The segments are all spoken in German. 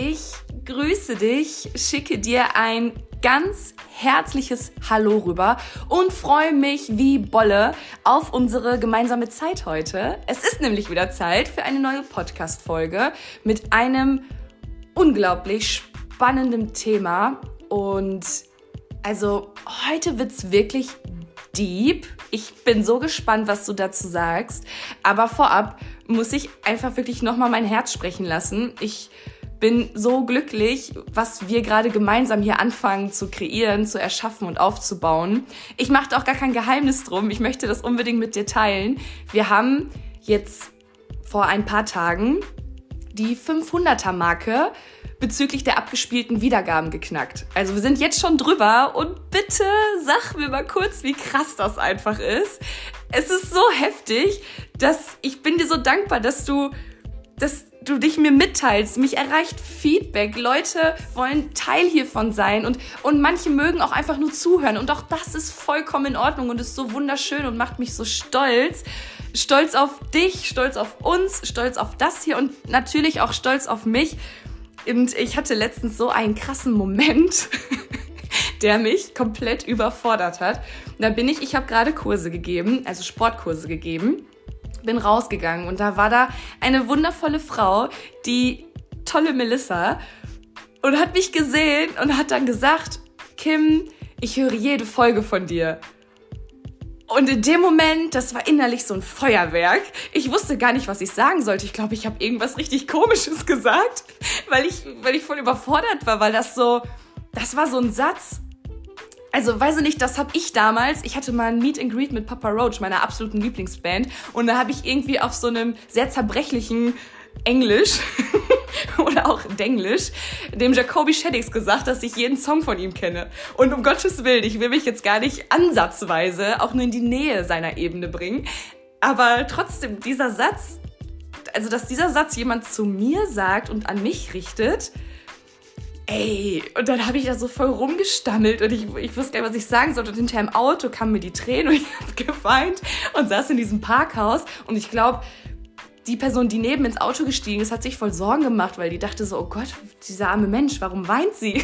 Ich grüße dich, schicke dir ein ganz herzliches Hallo rüber und freue mich wie Bolle auf unsere gemeinsame Zeit heute. Es ist nämlich wieder Zeit für eine neue Podcast-Folge mit einem unglaublich spannenden Thema. Und also heute wird es wirklich deep. Ich bin so gespannt, was du dazu sagst. Aber vorab muss ich einfach wirklich nochmal mein Herz sprechen lassen. Ich bin so glücklich, was wir gerade gemeinsam hier anfangen zu kreieren, zu erschaffen und aufzubauen. Ich mache auch gar kein Geheimnis drum. Ich möchte das unbedingt mit dir teilen. Wir haben jetzt vor ein paar Tagen die 500er Marke bezüglich der abgespielten Wiedergaben geknackt. Also wir sind jetzt schon drüber und bitte sag mir mal kurz, wie krass das einfach ist. Es ist so heftig, dass ich bin dir so dankbar, dass du dass du dich mir mitteilst. Mich erreicht Feedback. Leute wollen Teil hiervon sein und, und manche mögen auch einfach nur zuhören. Und auch das ist vollkommen in Ordnung und ist so wunderschön und macht mich so stolz. Stolz auf dich, stolz auf uns, stolz auf das hier und natürlich auch stolz auf mich. Und ich hatte letztens so einen krassen Moment. der mich komplett überfordert hat. Da bin ich, ich habe gerade Kurse gegeben, also Sportkurse gegeben bin rausgegangen und da war da eine wundervolle Frau, die tolle Melissa, und hat mich gesehen und hat dann gesagt, Kim, ich höre jede Folge von dir. Und in dem Moment, das war innerlich so ein Feuerwerk. Ich wusste gar nicht, was ich sagen sollte. Ich glaube, ich habe irgendwas richtig Komisches gesagt, weil ich, weil ich voll überfordert war, weil das so, das war so ein Satz, also weiß ich nicht, das habe ich damals. Ich hatte mal ein Meet and Greet mit Papa Roach, meiner absoluten Lieblingsband. Und da habe ich irgendwie auf so einem sehr zerbrechlichen Englisch oder auch Denglisch dem Jacoby Shaddix gesagt, dass ich jeden Song von ihm kenne. Und um Gottes Willen, ich will mich jetzt gar nicht ansatzweise auch nur in die Nähe seiner Ebene bringen. Aber trotzdem, dieser Satz, also dass dieser Satz jemand zu mir sagt und an mich richtet, ey, und dann habe ich da so voll rumgestammelt und ich, ich wusste gar nicht, was ich sagen sollte. Und hinterher im Auto kamen mir die Tränen und ich habe geweint und saß in diesem Parkhaus. Und ich glaube, die Person, die neben ins Auto gestiegen ist, hat sich voll Sorgen gemacht, weil die dachte so, oh Gott, dieser arme Mensch, warum weint sie?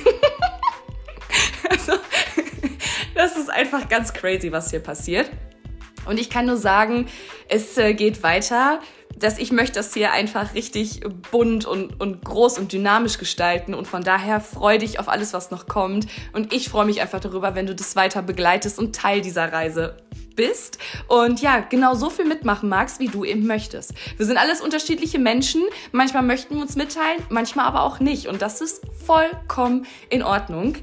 also, das ist einfach ganz crazy, was hier passiert. Und ich kann nur sagen, es äh, geht weiter dass ich möchte das hier einfach richtig bunt und, und groß und dynamisch gestalten und von daher freue dich auf alles, was noch kommt und ich freue mich einfach darüber, wenn du das weiter begleitest und Teil dieser Reise bist und ja, genau so viel mitmachen magst, wie du eben möchtest. Wir sind alles unterschiedliche Menschen, manchmal möchten wir uns mitteilen, manchmal aber auch nicht und das ist vollkommen in Ordnung.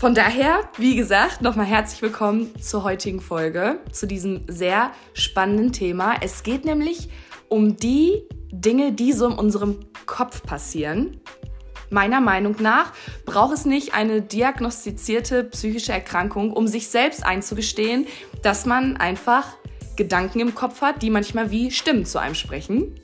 Von daher, wie gesagt, nochmal herzlich willkommen zur heutigen Folge, zu diesem sehr spannenden Thema. Es geht nämlich um die Dinge, die so in unserem Kopf passieren. Meiner Meinung nach braucht es nicht eine diagnostizierte psychische Erkrankung, um sich selbst einzugestehen, dass man einfach Gedanken im Kopf hat, die manchmal wie Stimmen zu einem sprechen.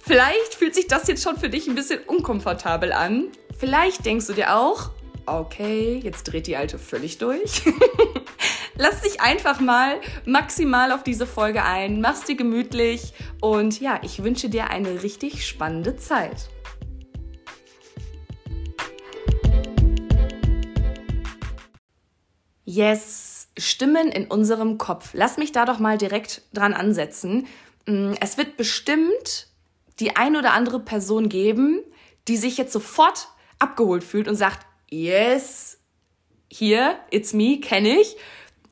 Vielleicht fühlt sich das jetzt schon für dich ein bisschen unkomfortabel an. Vielleicht denkst du dir auch, okay, jetzt dreht die Alte völlig durch. Lass dich einfach mal maximal auf diese Folge ein, mach's dir gemütlich und ja, ich wünsche dir eine richtig spannende Zeit. Yes, Stimmen in unserem Kopf. Lass mich da doch mal direkt dran ansetzen. Mm, es wird bestimmt die ein oder andere Person geben, die sich jetzt sofort abgeholt fühlt und sagt, yes, hier, it's me, kenne ich.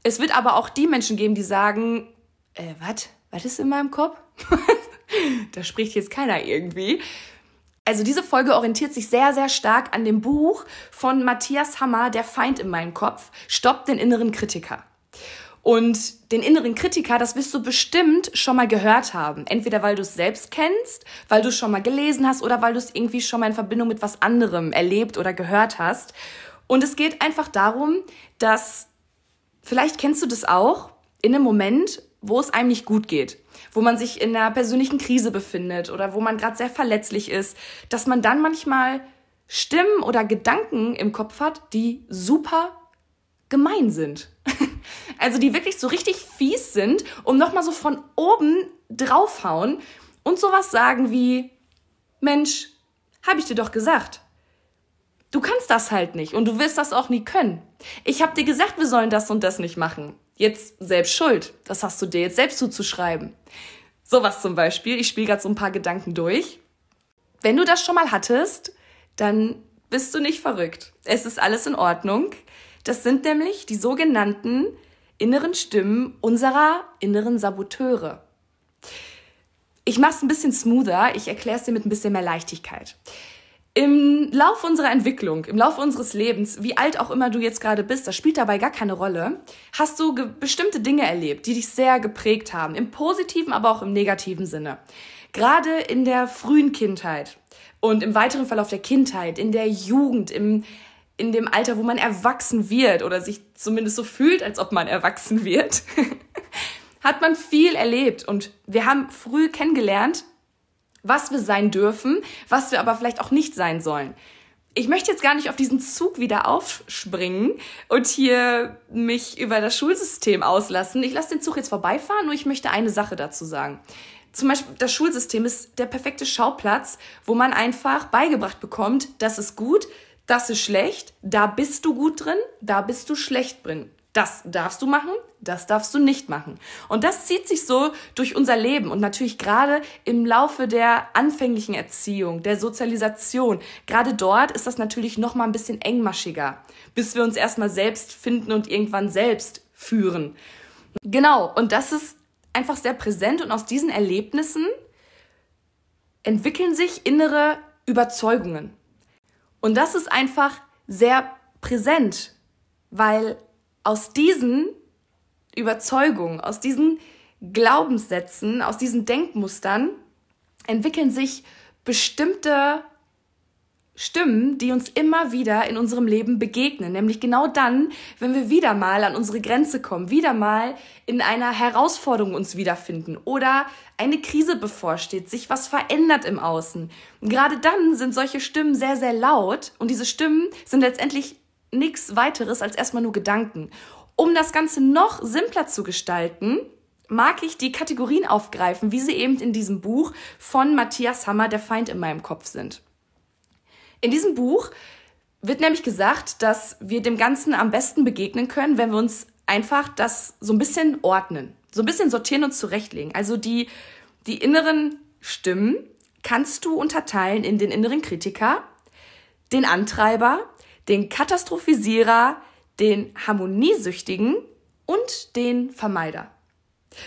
Es wird aber auch die Menschen geben, die sagen, äh, was? Was ist in meinem Kopf? da spricht jetzt keiner irgendwie. Also diese Folge orientiert sich sehr, sehr stark an dem Buch von Matthias Hammer, Der Feind in meinem Kopf, Stopp den inneren Kritiker. Und den inneren Kritiker, das wirst du bestimmt schon mal gehört haben. Entweder weil du es selbst kennst, weil du es schon mal gelesen hast oder weil du es irgendwie schon mal in Verbindung mit was anderem erlebt oder gehört hast. Und es geht einfach darum, dass Vielleicht kennst du das auch in einem Moment, wo es einem nicht gut geht, wo man sich in einer persönlichen Krise befindet oder wo man gerade sehr verletzlich ist, dass man dann manchmal Stimmen oder Gedanken im Kopf hat, die super gemein sind. also die wirklich so richtig fies sind, um nochmal so von oben draufhauen und sowas sagen wie, Mensch, Habe ich dir doch gesagt. Du kannst das halt nicht und du wirst das auch nie können. Ich habe dir gesagt, wir sollen das und das nicht machen. Jetzt selbst schuld. Das hast du dir jetzt selbst zuzuschreiben. Sowas zum Beispiel. Ich spiele gerade so ein paar Gedanken durch. Wenn du das schon mal hattest, dann bist du nicht verrückt. Es ist alles in Ordnung. Das sind nämlich die sogenannten inneren Stimmen unserer inneren Saboteure. Ich mache es ein bisschen smoother, ich erkläre es dir mit ein bisschen mehr Leichtigkeit. Im Lauf unserer Entwicklung, im Lauf unseres Lebens, wie alt auch immer du jetzt gerade bist, das spielt dabei gar keine Rolle, hast du bestimmte Dinge erlebt, die dich sehr geprägt haben, im positiven, aber auch im negativen Sinne. Gerade in der frühen Kindheit und im weiteren Verlauf der Kindheit, in der Jugend, im, in dem Alter, wo man erwachsen wird oder sich zumindest so fühlt, als ob man erwachsen wird, hat man viel erlebt und wir haben früh kennengelernt, was wir sein dürfen, was wir aber vielleicht auch nicht sein sollen. Ich möchte jetzt gar nicht auf diesen Zug wieder aufspringen und hier mich über das Schulsystem auslassen. Ich lasse den Zug jetzt vorbeifahren, nur ich möchte eine Sache dazu sagen. Zum Beispiel das Schulsystem ist der perfekte Schauplatz, wo man einfach beigebracht bekommt, das ist gut, das ist schlecht, da bist du gut drin, da bist du schlecht drin. Das darfst du machen, das darfst du nicht machen. Und das zieht sich so durch unser Leben und natürlich gerade im Laufe der anfänglichen Erziehung, der Sozialisation. Gerade dort ist das natürlich noch mal ein bisschen engmaschiger, bis wir uns erstmal selbst finden und irgendwann selbst führen. Genau, und das ist einfach sehr präsent und aus diesen Erlebnissen entwickeln sich innere Überzeugungen. Und das ist einfach sehr präsent, weil aus diesen Überzeugungen, aus diesen Glaubenssätzen, aus diesen Denkmustern entwickeln sich bestimmte Stimmen, die uns immer wieder in unserem Leben begegnen, nämlich genau dann, wenn wir wieder mal an unsere Grenze kommen, wieder mal in einer Herausforderung uns wiederfinden oder eine Krise bevorsteht, sich was verändert im Außen. Und gerade dann sind solche Stimmen sehr, sehr laut und diese Stimmen sind letztendlich nichts weiteres als erstmal nur Gedanken. Um das Ganze noch simpler zu gestalten, mag ich die Kategorien aufgreifen, wie sie eben in diesem Buch von Matthias Hammer, Der Feind in meinem Kopf sind. In diesem Buch wird nämlich gesagt, dass wir dem Ganzen am besten begegnen können, wenn wir uns einfach das so ein bisschen ordnen, so ein bisschen sortieren und zurechtlegen. Also die, die inneren Stimmen kannst du unterteilen in den inneren Kritiker, den Antreiber, den Katastrophisierer, den Harmoniesüchtigen und den Vermeider.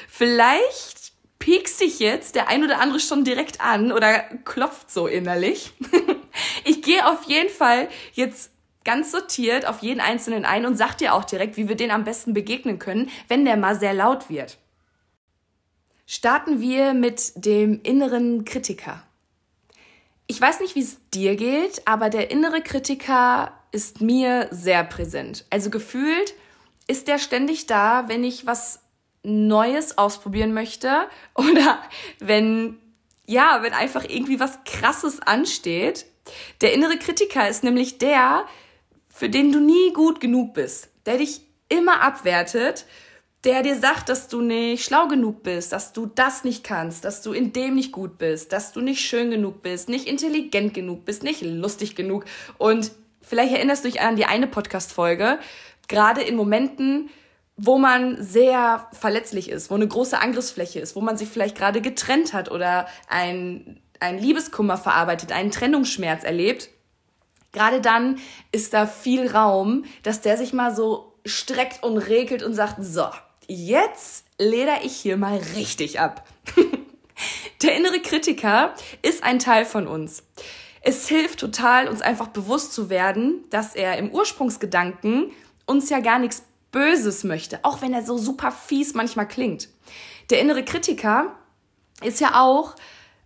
Vielleicht piekst dich jetzt der ein oder andere schon direkt an oder klopft so innerlich. ich gehe auf jeden Fall jetzt ganz sortiert auf jeden einzelnen ein und sag dir auch direkt, wie wir den am besten begegnen können, wenn der mal sehr laut wird. Starten wir mit dem inneren Kritiker. Ich weiß nicht, wie es dir geht, aber der innere Kritiker ist mir sehr präsent. Also gefühlt ist der ständig da, wenn ich was Neues ausprobieren möchte oder wenn, ja, wenn einfach irgendwie was Krasses ansteht. Der innere Kritiker ist nämlich der, für den du nie gut genug bist, der dich immer abwertet, der dir sagt, dass du nicht schlau genug bist, dass du das nicht kannst, dass du in dem nicht gut bist, dass du nicht schön genug bist, nicht intelligent genug bist, nicht lustig genug und Vielleicht erinnerst du dich an die eine Podcast-Folge, gerade in Momenten, wo man sehr verletzlich ist, wo eine große Angriffsfläche ist, wo man sich vielleicht gerade getrennt hat oder ein, ein Liebeskummer verarbeitet, einen Trennungsschmerz erlebt. Gerade dann ist da viel Raum, dass der sich mal so streckt und regelt und sagt, so, jetzt leder ich hier mal richtig ab. der innere Kritiker ist ein Teil von uns es hilft total, uns einfach bewusst zu werden, dass er im Ursprungsgedanken uns ja gar nichts Böses möchte, auch wenn er so super fies manchmal klingt. Der innere Kritiker ist ja auch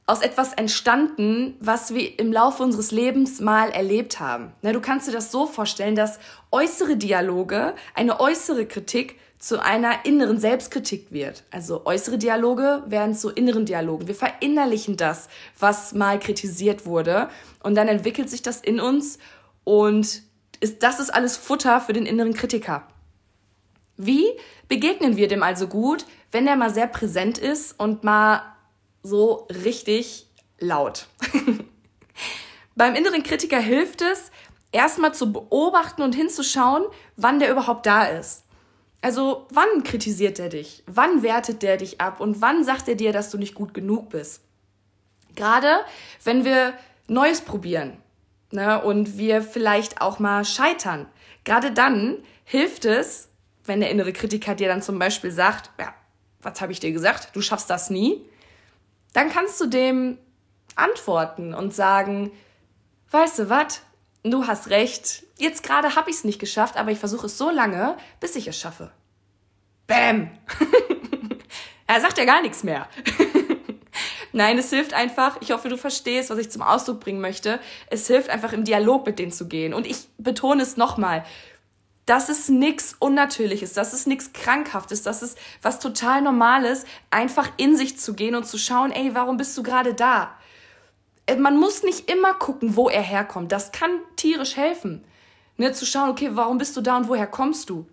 aus etwas entstanden, was wir im Laufe unseres Lebens mal erlebt haben. Du kannst dir das so vorstellen, dass äußere Dialoge, eine äußere Kritik zu einer inneren Selbstkritik wird. Also äußere Dialoge werden zu inneren Dialogen. Wir verinnerlichen das, was mal kritisiert wurde und dann entwickelt sich das in uns und ist, das ist alles Futter für den inneren Kritiker. Wie begegnen wir dem also gut, wenn der mal sehr präsent ist und mal so richtig laut? Beim inneren Kritiker hilft es, erstmal zu beobachten und hinzuschauen, wann der überhaupt da ist. Also wann kritisiert er dich? Wann wertet der dich ab? Und wann sagt er dir, dass du nicht gut genug bist? Gerade wenn wir Neues probieren ne, und wir vielleicht auch mal scheitern, gerade dann hilft es, wenn der innere Kritiker dir dann zum Beispiel sagt, ja, was habe ich dir gesagt? Du schaffst das nie. Dann kannst du dem antworten und sagen, weißt du was? Du hast recht. Jetzt gerade habe ich es nicht geschafft, aber ich versuche es so lange, bis ich es schaffe. Bäm! er sagt ja gar nichts mehr. Nein, es hilft einfach, ich hoffe, du verstehst, was ich zum Ausdruck bringen möchte. Es hilft einfach im Dialog mit denen zu gehen. Und ich betone es nochmal. Das ist nichts Unnatürliches, das ist nichts Krankhaftes, das ist was total Normales, einfach in sich zu gehen und zu schauen, ey, warum bist du gerade da? Äh, man muss nicht immer gucken, wo er herkommt. Das kann tierisch helfen. Ne, zu schauen, okay, warum bist du da und woher kommst du?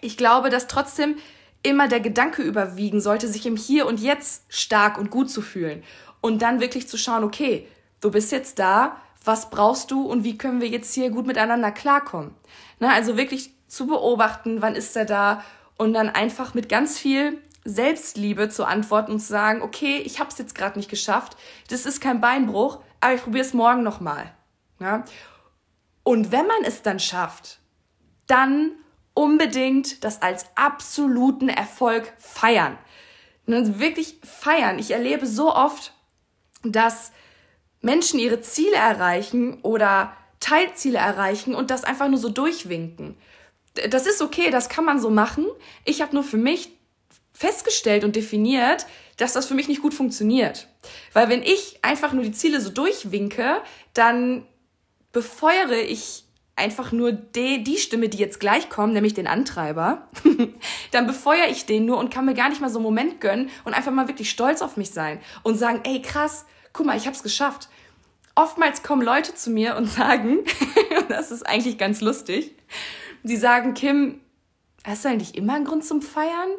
Ich glaube, dass trotzdem immer der Gedanke überwiegen sollte, sich im Hier und Jetzt stark und gut zu fühlen. Und dann wirklich zu schauen, okay, du bist jetzt da, was brauchst du und wie können wir jetzt hier gut miteinander klarkommen? Ne, also wirklich zu beobachten, wann ist er da und dann einfach mit ganz viel Selbstliebe zu antworten und zu sagen, okay, ich habe es jetzt gerade nicht geschafft, das ist kein Beinbruch, aber ich probiere es morgen nochmal. Ja? Und wenn man es dann schafft, dann unbedingt das als absoluten Erfolg feiern. Und wirklich feiern. Ich erlebe so oft, dass Menschen ihre Ziele erreichen oder Teilziele erreichen und das einfach nur so durchwinken. Das ist okay, das kann man so machen. Ich habe nur für mich festgestellt und definiert, dass das für mich nicht gut funktioniert. Weil wenn ich einfach nur die Ziele so durchwinke, dann befeuere ich einfach nur die, die Stimme, die jetzt gleich kommt, nämlich den Antreiber, dann befeuere ich den nur und kann mir gar nicht mal so einen Moment gönnen und einfach mal wirklich stolz auf mich sein und sagen, ey krass, guck mal, ich hab's geschafft. Oftmals kommen Leute zu mir und sagen, das ist eigentlich ganz lustig, die sagen, Kim, hast du eigentlich immer einen Grund zum Feiern?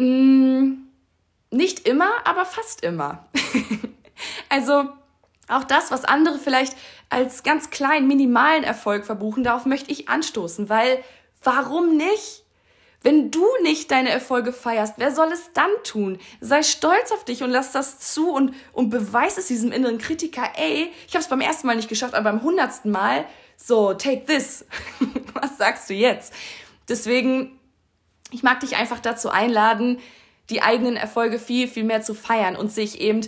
Mm, nicht immer, aber fast immer. also auch das, was andere vielleicht als ganz kleinen, minimalen Erfolg verbuchen, darauf möchte ich anstoßen, weil warum nicht? Wenn du nicht deine Erfolge feierst, wer soll es dann tun? Sei stolz auf dich und lass das zu und, und beweis es diesem inneren Kritiker, ey, ich habe es beim ersten Mal nicht geschafft, aber beim hundertsten Mal, so, take this. Was sagst du jetzt? Deswegen ich mag dich einfach dazu einladen, die eigenen Erfolge viel, viel mehr zu feiern und sich eben,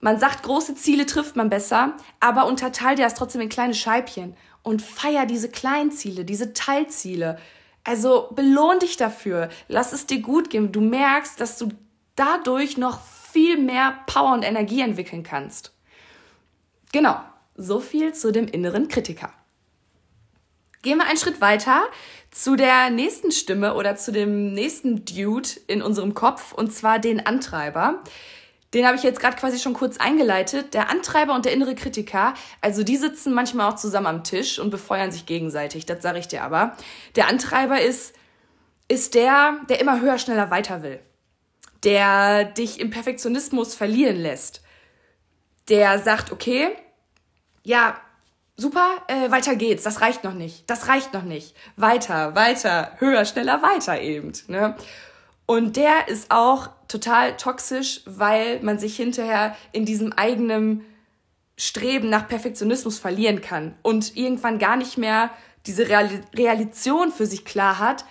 man sagt, große Ziele trifft man besser, aber unterteil dir das trotzdem in kleine Scheibchen und feier diese kleinen Ziele, diese Teilziele. Also belohn dich dafür, lass es dir gut gehen. Du merkst, dass du dadurch noch viel mehr Power und Energie entwickeln kannst. Genau, so viel zu dem inneren Kritiker. Gehen wir einen Schritt weiter zu der nächsten Stimme oder zu dem nächsten Dude in unserem Kopf und zwar den Antreiber. Den habe ich jetzt gerade quasi schon kurz eingeleitet. Der Antreiber und der innere Kritiker, also die sitzen manchmal auch zusammen am Tisch und befeuern sich gegenseitig, das sage ich dir aber. Der Antreiber ist, ist der, der immer höher, schneller, weiter will. Der dich im Perfektionismus verlieren lässt. Der sagt, okay, ja, super, äh, weiter geht's, das reicht noch nicht, das reicht noch nicht. Weiter, weiter, höher, schneller, weiter eben. Ne? Und der ist auch total toxisch, weil man sich hinterher in diesem eigenen Streben nach Perfektionismus verlieren kann und irgendwann gar nicht mehr diese Real Realisation für sich klar hat,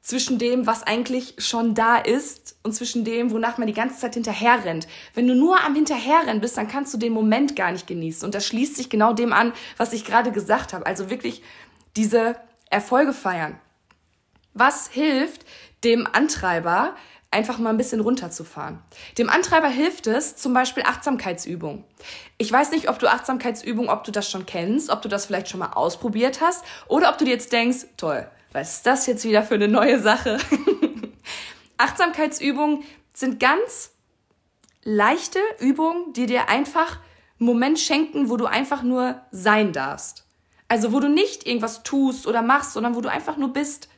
zwischen dem, was eigentlich schon da ist und zwischen dem, wonach man die ganze Zeit hinterher rennt. Wenn du nur am Hinterherrennen bist, dann kannst du den Moment gar nicht genießen. Und das schließt sich genau dem an, was ich gerade gesagt habe. Also wirklich diese Erfolge feiern. Was hilft dem Antreiber, einfach mal ein bisschen runterzufahren. Dem Antreiber hilft es zum Beispiel Achtsamkeitsübung. Ich weiß nicht, ob du Achtsamkeitsübung, ob du das schon kennst, ob du das vielleicht schon mal ausprobiert hast oder ob du dir jetzt denkst, toll, was ist das jetzt wieder für eine neue Sache? Achtsamkeitsübungen sind ganz leichte Übungen, die dir einfach einen Moment schenken, wo du einfach nur sein darfst. Also wo du nicht irgendwas tust oder machst, sondern wo du einfach nur bist.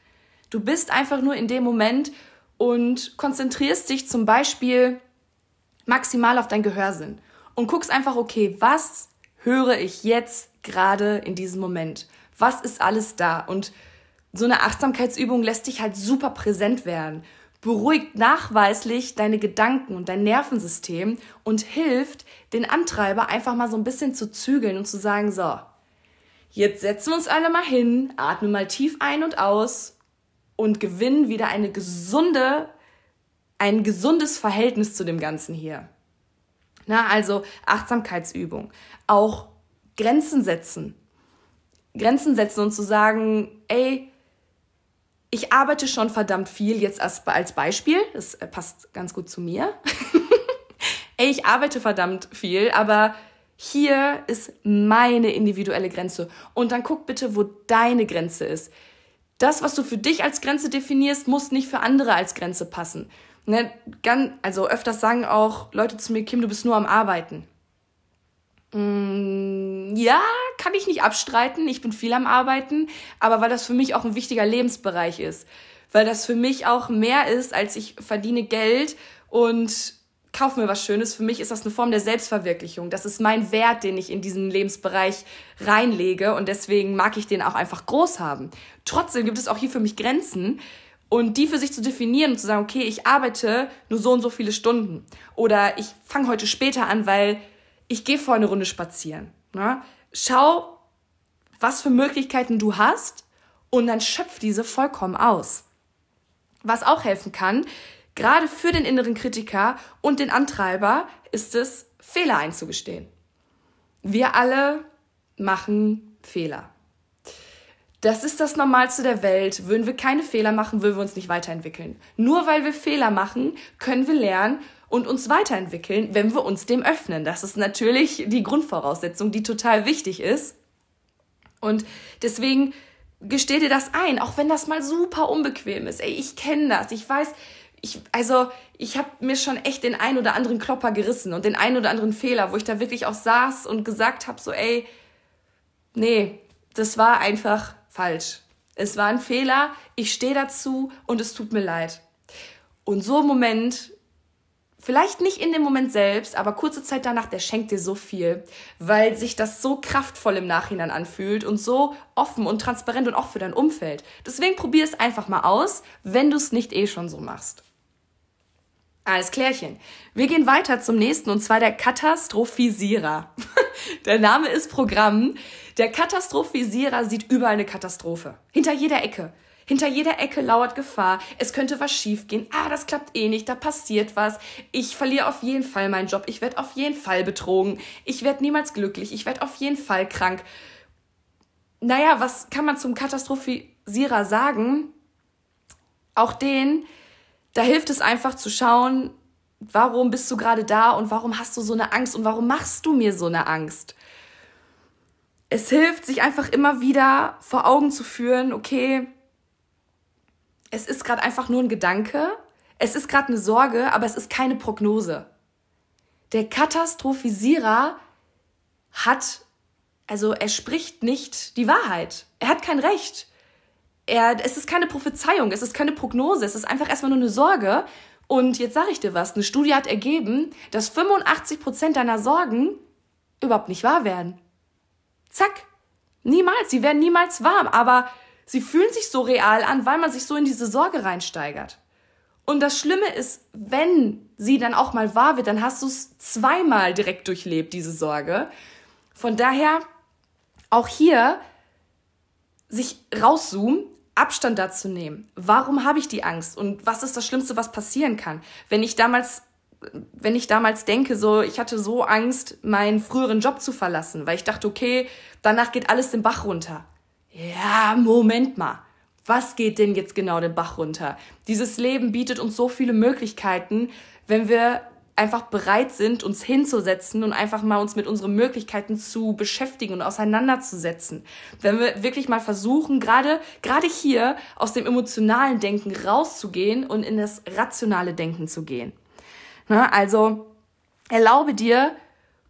Du bist einfach nur in dem Moment und konzentrierst dich zum Beispiel maximal auf dein Gehörsinn und guckst einfach, okay, was höre ich jetzt gerade in diesem Moment? Was ist alles da? Und so eine Achtsamkeitsübung lässt dich halt super präsent werden, beruhigt nachweislich deine Gedanken und dein Nervensystem und hilft den Antreiber einfach mal so ein bisschen zu zügeln und zu sagen, so, jetzt setzen wir uns alle mal hin, atmen mal tief ein und aus und gewinnen wieder eine gesunde, ein gesundes Verhältnis zu dem Ganzen hier. Na, also Achtsamkeitsübung. Auch Grenzen setzen. Grenzen setzen und zu sagen, ey, ich arbeite schon verdammt viel, jetzt als, als Beispiel, das äh, passt ganz gut zu mir. ey, ich arbeite verdammt viel, aber hier ist meine individuelle Grenze. Und dann guck bitte, wo deine Grenze ist. Das, was du für dich als Grenze definierst, muss nicht für andere als Grenze passen. Ne, also öfters sagen auch Leute zu mir, Kim, du bist nur am Arbeiten. Mm, ja, kann ich nicht abstreiten. Ich bin viel am Arbeiten, aber weil das für mich auch ein wichtiger Lebensbereich ist. Weil das für mich auch mehr ist, als ich verdiene Geld und kaufe mir was Schönes. Für mich ist das eine Form der Selbstverwirklichung. Das ist mein Wert, den ich in diesen Lebensbereich reinlege und deswegen mag ich den auch einfach groß haben. Trotzdem gibt es auch hier für mich Grenzen und die für sich zu definieren und zu sagen, okay, ich arbeite nur so und so viele Stunden oder ich fange heute später an, weil ich gehe vor eine Runde spazieren. Ne? Schau, was für Möglichkeiten du hast und dann schöpf diese vollkommen aus. Was auch helfen kann, gerade für den inneren Kritiker und den Antreiber, ist es, Fehler einzugestehen. Wir alle machen Fehler. Das ist das Normalste der Welt. Würden wir keine Fehler machen, würden wir uns nicht weiterentwickeln. Nur weil wir Fehler machen, können wir lernen und uns weiterentwickeln, wenn wir uns dem öffnen. Das ist natürlich die Grundvoraussetzung, die total wichtig ist. Und deswegen gesteh dir das ein, auch wenn das mal super unbequem ist. Ey, ich kenne das. Ich weiß, ich, also ich habe mir schon echt den ein oder anderen Klopper gerissen und den ein oder anderen Fehler, wo ich da wirklich auch saß und gesagt habe, so ey, nee, das war einfach falsch. Es war ein Fehler, ich stehe dazu und es tut mir leid. Und so ein Moment Vielleicht nicht in dem Moment selbst, aber kurze Zeit danach, der schenkt dir so viel, weil sich das so kraftvoll im Nachhinein anfühlt und so offen und transparent und auch für dein Umfeld. Deswegen probier es einfach mal aus, wenn du es nicht eh schon so machst. Alles klärchen. Wir gehen weiter zum nächsten und zwar der Katastrophisierer. der Name ist Programm. Der Katastrophisierer sieht überall eine Katastrophe. Hinter jeder Ecke. Hinter jeder Ecke lauert Gefahr. Es könnte was schiefgehen. Ah, das klappt eh nicht. Da passiert was. Ich verliere auf jeden Fall meinen Job. Ich werde auf jeden Fall betrogen. Ich werde niemals glücklich. Ich werde auf jeden Fall krank. Naja, was kann man zum Katastrophisierer sagen? Auch den, da hilft es einfach zu schauen, warum bist du gerade da und warum hast du so eine Angst und warum machst du mir so eine Angst? Es hilft, sich einfach immer wieder vor Augen zu führen, okay, es ist gerade einfach nur ein Gedanke, es ist gerade eine Sorge, aber es ist keine Prognose. Der Katastrophisierer hat, also er spricht nicht die Wahrheit. Er hat kein Recht. Er, es ist keine Prophezeiung, es ist keine Prognose, es ist einfach erstmal nur eine Sorge. Und jetzt sage ich dir was, eine Studie hat ergeben, dass 85 Prozent deiner Sorgen überhaupt nicht wahr werden. Zack. Niemals, sie werden niemals wahr, aber Sie fühlen sich so real an, weil man sich so in diese Sorge reinsteigert. Und das Schlimme ist, wenn sie dann auch mal wahr wird, dann hast du es zweimal direkt durchlebt, diese Sorge. Von daher auch hier sich rauszoomen, Abstand dazu nehmen. Warum habe ich die Angst und was ist das Schlimmste, was passieren kann? Wenn ich damals wenn ich damals denke, so, ich hatte so Angst, meinen früheren Job zu verlassen, weil ich dachte, okay, danach geht alles den Bach runter ja, Moment mal. Was geht denn jetzt genau den Bach runter? Dieses Leben bietet uns so viele Möglichkeiten, wenn wir einfach bereit sind, uns hinzusetzen und einfach mal uns mit unseren Möglichkeiten zu beschäftigen und auseinanderzusetzen. Wenn wir wirklich mal versuchen, gerade, gerade hier aus dem emotionalen Denken rauszugehen und in das rationale Denken zu gehen. Na, also, erlaube dir,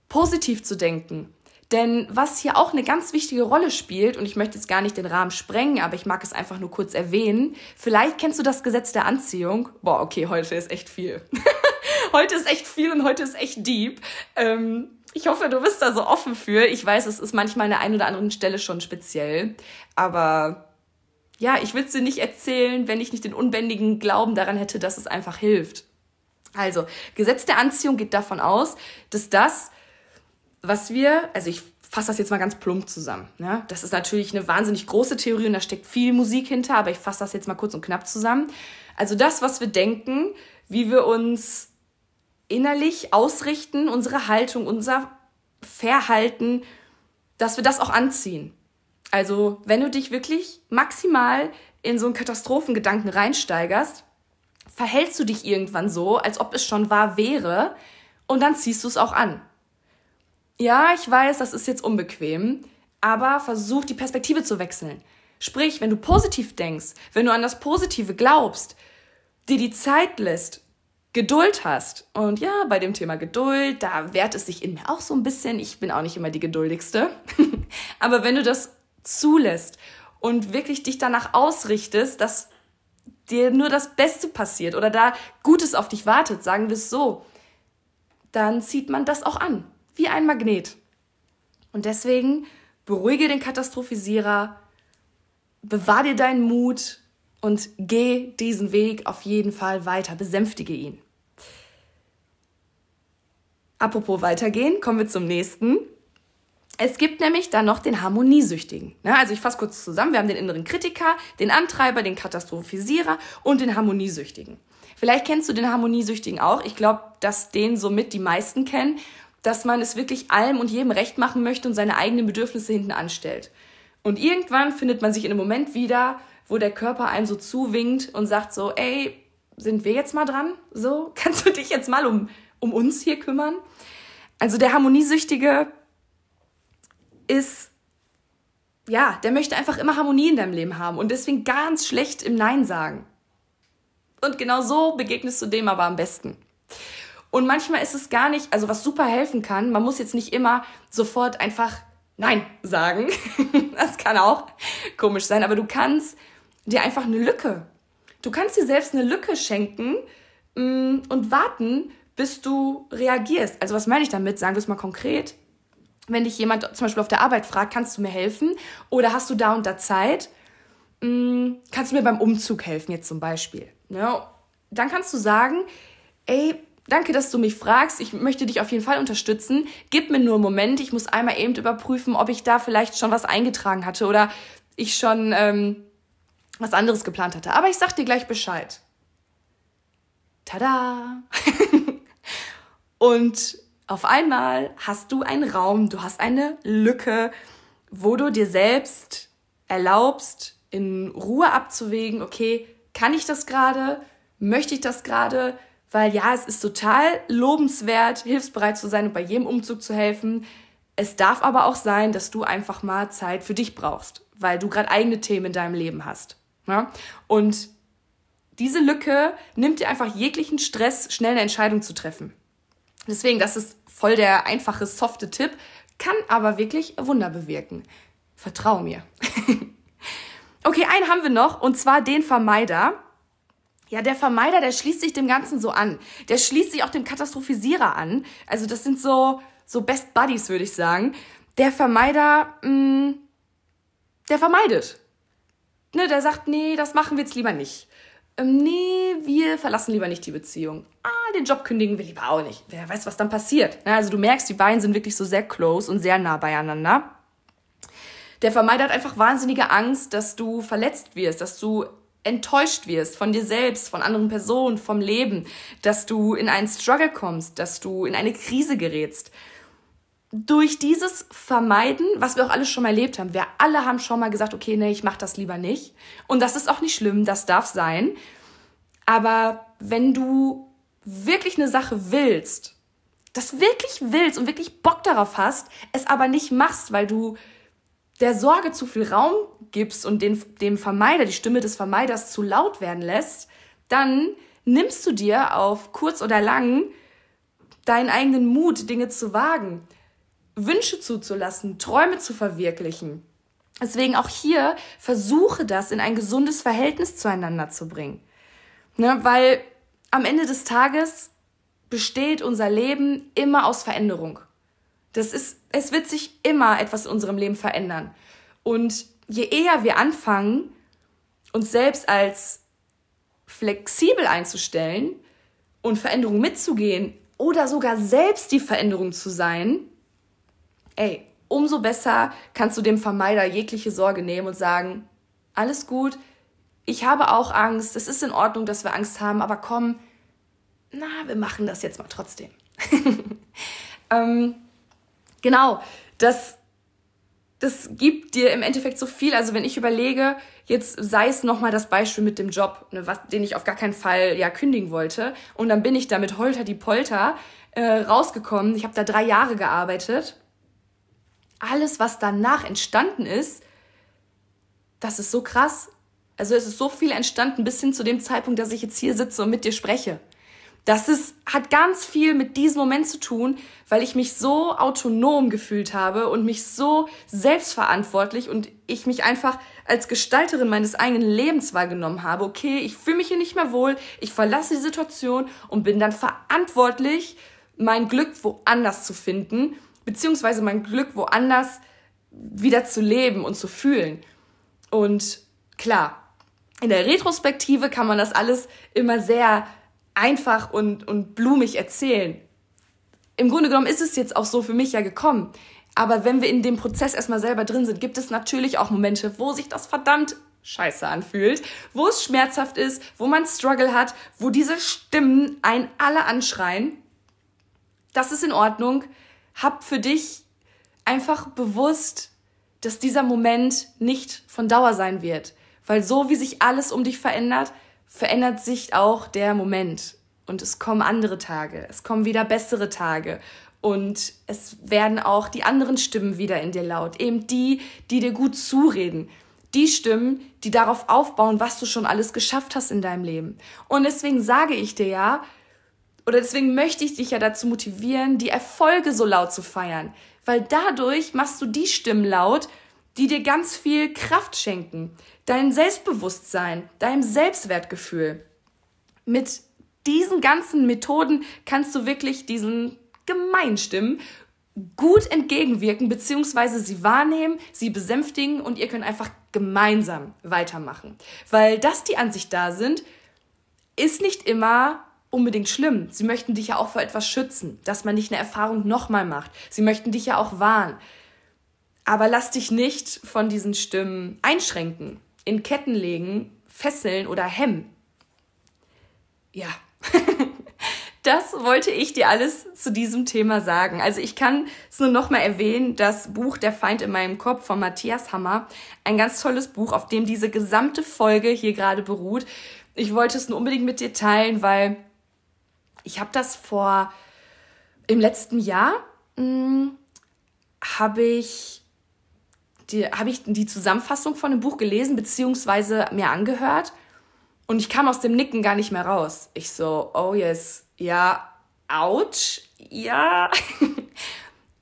positiv zu denken. Denn was hier auch eine ganz wichtige Rolle spielt, und ich möchte jetzt gar nicht den Rahmen sprengen, aber ich mag es einfach nur kurz erwähnen, vielleicht kennst du das Gesetz der Anziehung. Boah, okay, heute ist echt viel. heute ist echt viel und heute ist echt deep. Ähm, ich hoffe, du bist da so offen für. Ich weiß, es ist manchmal an der einen oder anderen Stelle schon speziell. Aber ja, ich will es dir nicht erzählen, wenn ich nicht den unbändigen Glauben daran hätte, dass es einfach hilft. Also, Gesetz der Anziehung geht davon aus, dass das, was wir, also ich fasse das jetzt mal ganz plump zusammen. Ne? Das ist natürlich eine wahnsinnig große Theorie und da steckt viel Musik hinter, aber ich fasse das jetzt mal kurz und knapp zusammen. Also das, was wir denken, wie wir uns innerlich ausrichten, unsere Haltung, unser Verhalten, dass wir das auch anziehen. Also wenn du dich wirklich maximal in so einen Katastrophengedanken reinsteigerst, verhältst du dich irgendwann so, als ob es schon wahr wäre, und dann ziehst du es auch an. Ja, ich weiß, das ist jetzt unbequem, aber versuch die Perspektive zu wechseln. Sprich, wenn du positiv denkst, wenn du an das Positive glaubst, dir die Zeit lässt, Geduld hast. Und ja, bei dem Thema Geduld, da wehrt es sich in mir auch so ein bisschen. Ich bin auch nicht immer die geduldigste. aber wenn du das zulässt und wirklich dich danach ausrichtest, dass dir nur das Beste passiert oder da Gutes auf dich wartet, sagen wir es so, dann zieht man das auch an, wie ein Magnet. Und deswegen beruhige den Katastrophisierer, bewahr dir deinen Mut und geh diesen Weg auf jeden Fall weiter, besänftige ihn. Apropos weitergehen, kommen wir zum nächsten. Es gibt nämlich dann noch den Harmoniesüchtigen. Ne, also ich fasse kurz zusammen. Wir haben den inneren Kritiker, den Antreiber, den Katastrophisierer und den Harmoniesüchtigen. Vielleicht kennst du den Harmoniesüchtigen auch. Ich glaube, dass den somit die meisten kennen, dass man es wirklich allem und jedem recht machen möchte und seine eigenen Bedürfnisse hinten anstellt. Und irgendwann findet man sich in einem Moment wieder, wo der Körper einem so zuwinkt und sagt so, ey, sind wir jetzt mal dran? So, kannst du dich jetzt mal um, um uns hier kümmern? Also der Harmoniesüchtige ist, ja, der möchte einfach immer Harmonie in deinem Leben haben und deswegen ganz schlecht im Nein sagen. Und genau so begegnest du dem aber am besten. Und manchmal ist es gar nicht, also was super helfen kann, man muss jetzt nicht immer sofort einfach Nein sagen. das kann auch komisch sein, aber du kannst dir einfach eine Lücke. Du kannst dir selbst eine Lücke schenken mm, und warten, bis du reagierst. Also was meine ich damit? Sagen wir es mal konkret wenn dich jemand zum Beispiel auf der Arbeit fragt, kannst du mir helfen? Oder hast du da und da Zeit? Hm, kannst du mir beim Umzug helfen, jetzt zum Beispiel? Ne? Dann kannst du sagen, ey, danke, dass du mich fragst. Ich möchte dich auf jeden Fall unterstützen. Gib mir nur einen Moment. Ich muss einmal eben überprüfen, ob ich da vielleicht schon was eingetragen hatte oder ich schon ähm, was anderes geplant hatte. Aber ich sag dir gleich Bescheid. Tada! und auf einmal hast du einen Raum, du hast eine Lücke, wo du dir selbst erlaubst, in Ruhe abzuwägen, okay, kann ich das gerade? Möchte ich das gerade? Weil ja, es ist total lobenswert, hilfsbereit zu sein und bei jedem Umzug zu helfen. Es darf aber auch sein, dass du einfach mal Zeit für dich brauchst, weil du gerade eigene Themen in deinem Leben hast. Ja? Und diese Lücke nimmt dir einfach jeglichen Stress, schnell eine Entscheidung zu treffen. Deswegen, das ist voll der einfache, softe Tipp, kann aber wirklich Wunder bewirken. Vertrau mir. okay, einen haben wir noch, und zwar den Vermeider. Ja, der Vermeider, der schließt sich dem Ganzen so an. Der schließt sich auch dem Katastrophisierer an. Also das sind so, so Best Buddies, würde ich sagen. Der Vermeider, mh, mm, der vermeidet. Ne, der sagt, nee, das machen wir jetzt lieber nicht ähm, nee, wir verlassen lieber nicht die Beziehung. Ah, den Job kündigen wir lieber auch nicht. Wer weiß, was dann passiert. Ja, also du merkst, die beiden sind wirklich so sehr close und sehr nah beieinander. Der Vermeider hat einfach wahnsinnige Angst, dass du verletzt wirst, dass du enttäuscht wirst von dir selbst, von anderen Personen, vom Leben, dass du in einen Struggle kommst, dass du in eine Krise gerätst durch dieses Vermeiden, was wir auch alle schon mal erlebt haben, wir alle haben schon mal gesagt, okay, nee, ich mache das lieber nicht. Und das ist auch nicht schlimm, das darf sein. Aber wenn du wirklich eine Sache willst, das wirklich willst und wirklich Bock darauf hast, es aber nicht machst, weil du der Sorge zu viel Raum gibst und den, dem Vermeider, die Stimme des Vermeiders zu laut werden lässt, dann nimmst du dir auf kurz oder lang deinen eigenen Mut, Dinge zu wagen. Wünsche zuzulassen, Träume zu verwirklichen. Deswegen auch hier versuche das in ein gesundes Verhältnis zueinander zu bringen. Ne, weil am Ende des Tages besteht unser Leben immer aus Veränderung. Das ist, es wird sich immer etwas in unserem Leben verändern. Und je eher wir anfangen, uns selbst als flexibel einzustellen und Veränderungen mitzugehen oder sogar selbst die Veränderung zu sein, ey, umso besser kannst du dem Vermeider jegliche Sorge nehmen und sagen, alles gut, ich habe auch Angst, es ist in Ordnung, dass wir Angst haben, aber komm, na, wir machen das jetzt mal trotzdem. ähm, genau, das, das gibt dir im Endeffekt so viel. Also wenn ich überlege, jetzt sei es nochmal das Beispiel mit dem Job, ne, was, den ich auf gar keinen Fall ja kündigen wollte. Und dann bin ich da mit Holter die Polter äh, rausgekommen. Ich habe da drei Jahre gearbeitet. Alles, was danach entstanden ist, das ist so krass. Also es ist so viel entstanden bis hin zu dem Zeitpunkt, dass ich jetzt hier sitze und mit dir spreche. Das ist, hat ganz viel mit diesem Moment zu tun, weil ich mich so autonom gefühlt habe und mich so selbstverantwortlich und ich mich einfach als Gestalterin meines eigenen Lebens wahrgenommen habe. Okay, ich fühle mich hier nicht mehr wohl, ich verlasse die Situation und bin dann verantwortlich, mein Glück woanders zu finden, beziehungsweise mein Glück woanders wieder zu leben und zu fühlen. Und klar, in der Retrospektive kann man das alles immer sehr einfach und, und blumig erzählen. Im Grunde genommen ist es jetzt auch so für mich ja gekommen. Aber wenn wir in dem Prozess erstmal selber drin sind, gibt es natürlich auch Momente, wo sich das verdammt scheiße anfühlt, wo es schmerzhaft ist, wo man Struggle hat, wo diese Stimmen einen alle anschreien. Das ist in Ordnung. Hab für dich einfach bewusst, dass dieser Moment nicht von Dauer sein wird. Weil so wie sich alles um dich verändert, verändert sich auch der Moment. Und es kommen andere Tage, es kommen wieder bessere Tage. Und es werden auch die anderen Stimmen wieder in dir laut. Eben die, die dir gut zureden. Die Stimmen, die darauf aufbauen, was du schon alles geschafft hast in deinem Leben. Und deswegen sage ich dir ja, oder deswegen möchte ich dich ja dazu motivieren, die Erfolge so laut zu feiern. Weil dadurch machst du die Stimmen laut, die dir ganz viel Kraft schenken, dein Selbstbewusstsein, deinem Selbstwertgefühl. Mit diesen ganzen Methoden kannst du wirklich diesen Gemeinstimmen gut entgegenwirken, beziehungsweise sie wahrnehmen, sie besänftigen und ihr könnt einfach gemeinsam weitermachen. Weil dass die an sich da sind, ist nicht immer unbedingt schlimm. Sie möchten dich ja auch vor etwas schützen, dass man nicht eine Erfahrung nochmal macht. Sie möchten dich ja auch warnen. Aber lass dich nicht von diesen Stimmen einschränken, in Ketten legen, fesseln oder hemmen. Ja, das wollte ich dir alles zu diesem Thema sagen. Also ich kann es nur noch mal erwähnen, das Buch Der Feind in meinem Kopf von Matthias Hammer, ein ganz tolles Buch, auf dem diese gesamte Folge hier gerade beruht. Ich wollte es nur unbedingt mit dir teilen, weil ich habe das vor im letzten Jahr hm, habe ich die, habe ich die Zusammenfassung von dem Buch gelesen, beziehungsweise mir angehört. Und ich kam aus dem Nicken gar nicht mehr raus. Ich so, oh yes, ja, ouch, ja.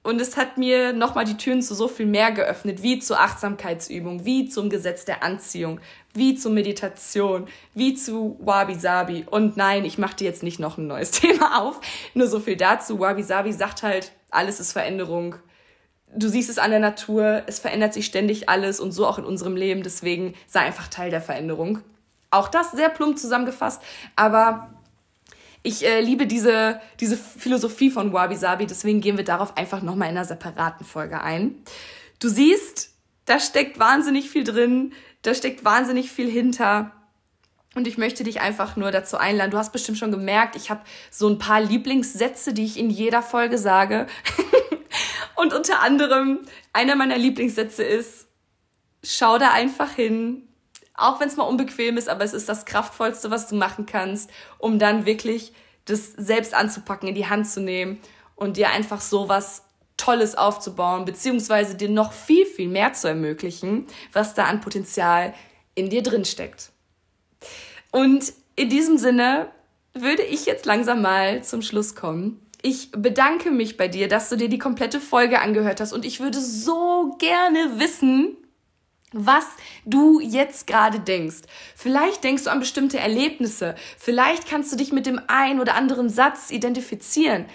Und es hat mir nochmal die Türen zu so viel mehr geöffnet, wie zur Achtsamkeitsübung, wie zum Gesetz der Anziehung, wie zur Meditation, wie zu Wabi Sabi. Und nein, ich mache dir jetzt nicht noch ein neues Thema auf. Nur so viel dazu. Wabi Sabi sagt halt, alles ist Veränderung du siehst es an der Natur, es verändert sich ständig alles und so auch in unserem Leben. Deswegen sei einfach Teil der Veränderung. Auch das sehr plump zusammengefasst, aber ich äh, liebe diese, diese Philosophie von Wabi Sabi, deswegen gehen wir darauf einfach nochmal in einer separaten Folge ein. Du siehst, da steckt wahnsinnig viel drin, da steckt wahnsinnig viel hinter. Und ich möchte dich einfach nur dazu einladen. Du hast bestimmt schon gemerkt, ich habe so ein paar Lieblingssätze, die ich in jeder Folge sage. Und unter anderem, einer meiner Lieblingssätze ist, schau da einfach hin, auch wenn es mal unbequem ist, aber es ist das Kraftvollste, was du machen kannst, um dann wirklich das selbst anzupacken, in die Hand zu nehmen und dir einfach so was Tolles aufzubauen, beziehungsweise dir noch viel, viel mehr zu ermöglichen, was da an Potenzial in dir drin steckt. Und in diesem Sinne würde ich jetzt langsam mal zum Schluss kommen. Ich bedanke mich bei dir, dass du dir die komplette Folge angehört hast und ich würde so gerne wissen, was du jetzt gerade denkst. Vielleicht denkst du an bestimmte Erlebnisse. Vielleicht kannst du dich mit dem einen oder anderen Satz identifizieren.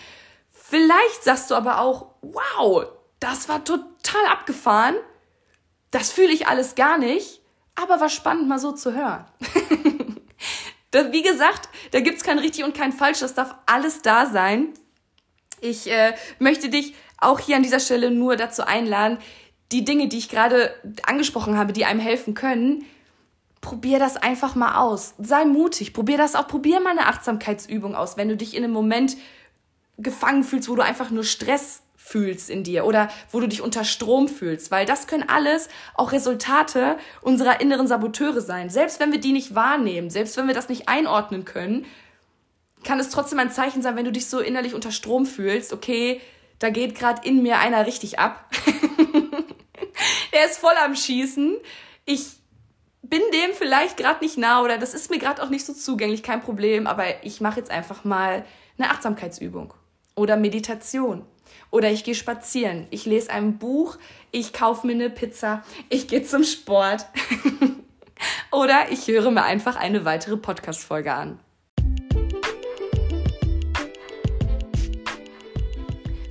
Vielleicht sagst du aber auch, wow, das war total abgefahren. Das fühle ich alles gar nicht. Aber war spannend mal so zu hören. wie gesagt, da gibt's kein richtig und kein falsch. Das darf alles da sein. Ich äh, möchte dich auch hier an dieser Stelle nur dazu einladen, die Dinge, die ich gerade angesprochen habe, die einem helfen können, probier das einfach mal aus. Sei mutig, probier das auch, probier mal eine Achtsamkeitsübung aus, wenn du dich in einem Moment gefangen fühlst, wo du einfach nur Stress fühlst in dir oder wo du dich unter Strom fühlst, weil das können alles auch Resultate unserer inneren Saboteure sein. Selbst wenn wir die nicht wahrnehmen, selbst wenn wir das nicht einordnen können, kann es trotzdem ein Zeichen sein, wenn du dich so innerlich unter Strom fühlst, okay, da geht gerade in mir einer richtig ab. Der ist voll am Schießen. Ich bin dem vielleicht gerade nicht nah oder das ist mir gerade auch nicht so zugänglich, kein Problem, aber ich mache jetzt einfach mal eine Achtsamkeitsübung oder Meditation oder ich gehe spazieren, ich lese ein Buch, ich kaufe mir eine Pizza, ich gehe zum Sport oder ich höre mir einfach eine weitere Podcast-Folge an.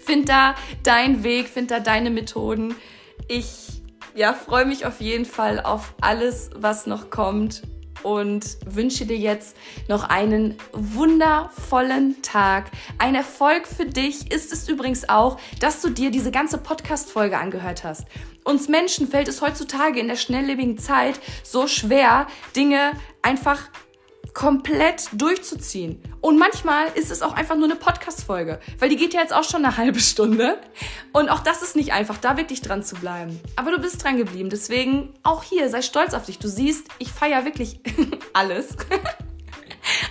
Find da deinen Weg, find da deine Methoden. Ich ja, freue mich auf jeden Fall auf alles, was noch kommt und wünsche dir jetzt noch einen wundervollen Tag. Ein Erfolg für dich ist es übrigens auch, dass du dir diese ganze Podcast-Folge angehört hast. Uns Menschen fällt es heutzutage in der schnelllebigen Zeit so schwer, Dinge einfach komplett durchzuziehen. Und manchmal ist es auch einfach nur eine Podcast-Folge, weil die geht ja jetzt auch schon eine halbe Stunde. Und auch das ist nicht einfach, da wirklich dran zu bleiben. Aber du bist dran geblieben, deswegen auch hier, sei stolz auf dich. Du siehst, ich feiere wirklich alles.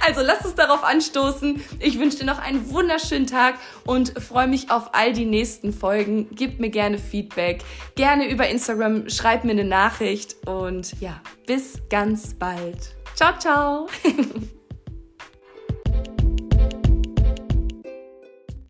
Also lass uns darauf anstoßen. Ich wünsche dir noch einen wunderschönen Tag und freue mich auf all die nächsten Folgen. Gib mir gerne Feedback, gerne über Instagram, schreib mir eine Nachricht und ja, bis ganz bald. Ciao, ciao.